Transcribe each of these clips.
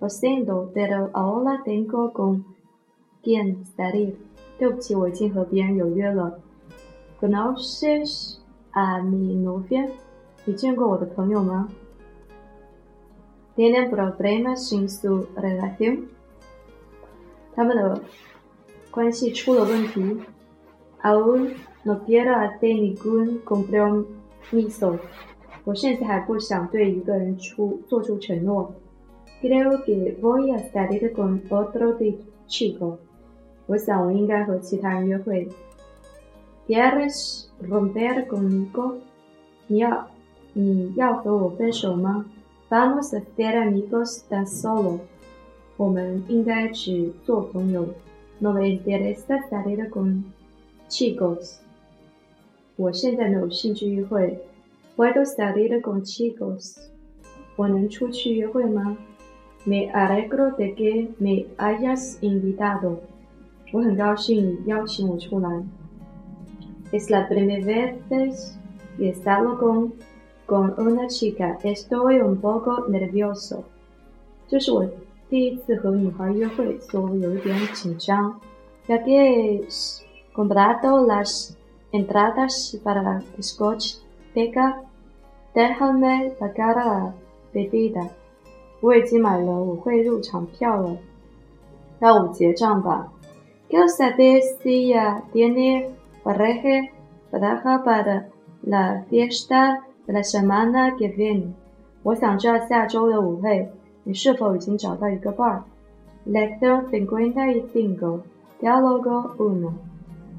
p o n s a n d o que ahora tengo con que ir. 对不起，我已经和别人有约了。¿Conoces a mi novia? 你见过我的朋友吗？Tienen problemas en su relación. 他们的关系出了问题。Aún no quiero hacer ningún compromiso. 我现在还不想对一个人出做出承诺。Creo que voy a salir con otro de chico. Pues pues, o sea, pues, ¿Quieres romper conmigo? ¿Ya? Vamos a ser amigos tan solo. No me interesa salir con chicos. ¿Puedo salir con chicos me alegro de que me hayas invitado. Es la primera vez que he estado con, con una chica. Estoy un poco nervioso. ya que comprado las entradas para scotch discoteca, déjame pagar la bebida. 我已经买了舞会入场票了，让我结账吧。我想知道下周的舞会，你是否已经找到一个伴？我想知道下周的舞会，你是否已经找到一个伴？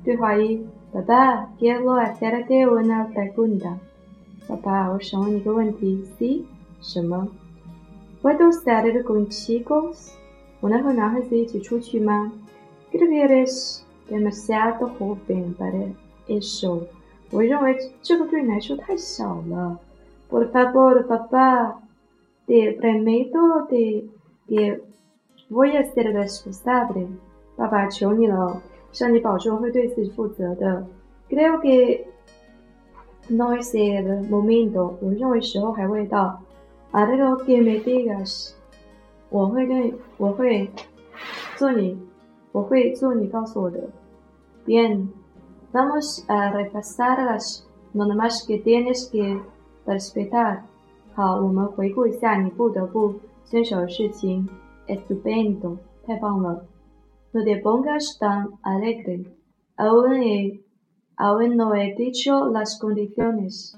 对，怀疑爸爸，给我来 e 拉蒂文的泰古 nda。爸爸，我想问你一个问题。C 什么？Vedos tarde con chicos. 我能和男孩子一起出去吗？Graves demasiado joven para eso. 我认为这个对你来说太小了。Por favor, papá. De premio de de voy a estar estudiando. 爸爸，求你了，向你保证会对自己负责的。Creo que no es el momento. 我认为时候还未到。haré lo que me digas. 我会跟我会做你，我会做你告诉我的。Bien, vamos a repasar las normas que tienes que respetar. No te pongas tan alegre. Aún, aún no he dicho las condiciones.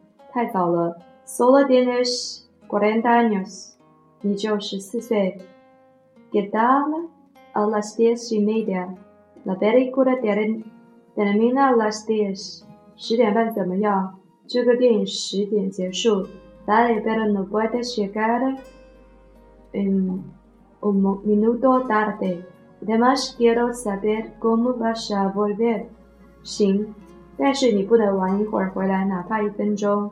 太早了，Sola dienis, cuarenta años，你只有十四岁。Qué tal, a las diez y media, la verdad que a las diez. 十点半怎么样？这个电影十点结束。¿Dale pero no puedes llegar en un minuto tarde? Además quiero saber cómo vas a volver。行，但是你不能晚一会儿回来，哪怕一分钟。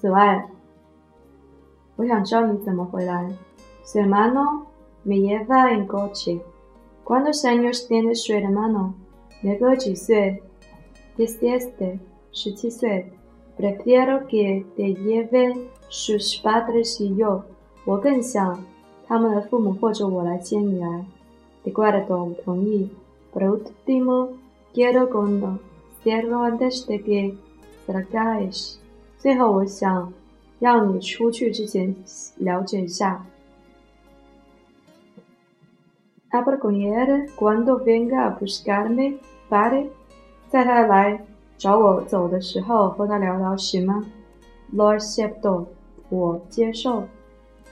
Pues, su hermano me lleva en coche. ¿Cuántos años tiene su hermano? Luego Diecisiete, diecisiete. Prefiero que te lleve sus padres y yo. 我更想他们的父母或者我来接你来。De Por último, quiero Cierro antes de que salgáis. 最后，我想让你出去之前了解一下。Abel Gómez cuando venga, a p u s i a t e mi padre？在他来找我走的时候，和他聊聊行吗？Lo acepto，我接受。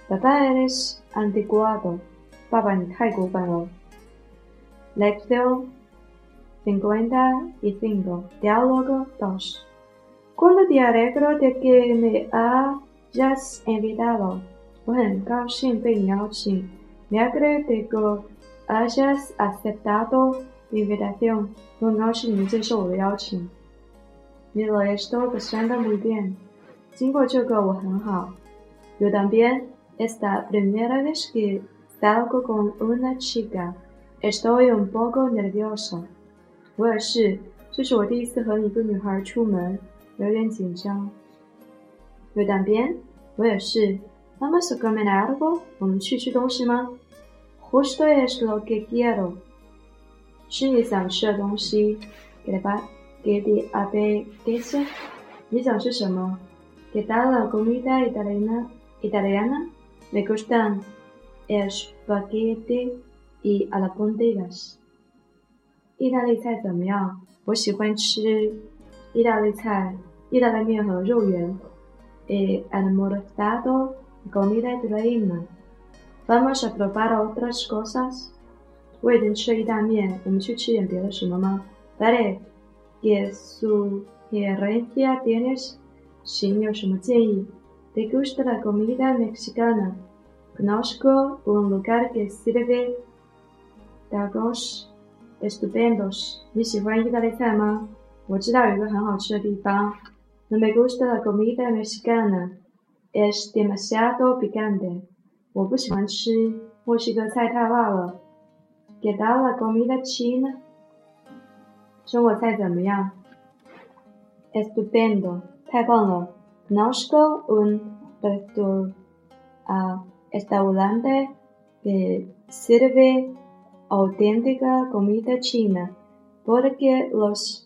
Papá eres antiquado，爸爸你太古板了。Lejos, sin guinda y sin diálogo, dos。¿Cuándo te alegro de que me hayas invitado? Me alegro de que hayas aceptado mi invitación. Me lo que pasando muy bien. Yo también esta primera vez que salgo con una chica. Estoy un poco nervioso. 有点紧张，有点憋。我也是。那么，帅哥没来过，我们去吃东西吗？Hoy es lo que quiero. 吃你想吃的东西。Que le que va, t 给它，给的阿 e 给些。你想吃什么 q u e t a la comida italiana. Italiana? Me gustan es paquetes y ala p u n d e g a s 意大利菜怎么样？我喜欢吃。Ira de sal, la de miedo, lluvia, eh, almorzado, comida y reina. Vamos a probar otras cosas. que ¿qué sugerencia tienes? te gusta la comida mexicana? Conozco un lugar que sirve tacos estupendos. si mamá? 我知道有一个很好吃的地方。No me gusta la comida mexicana, es demasiado picante。我不喜欢吃墨西哥菜，太辣了。¿Qué tal la comida china? 中国菜怎么样？Es bueno, d ¡es bueno! Conozco u r a restaurante que sirve auténtica comida china porque los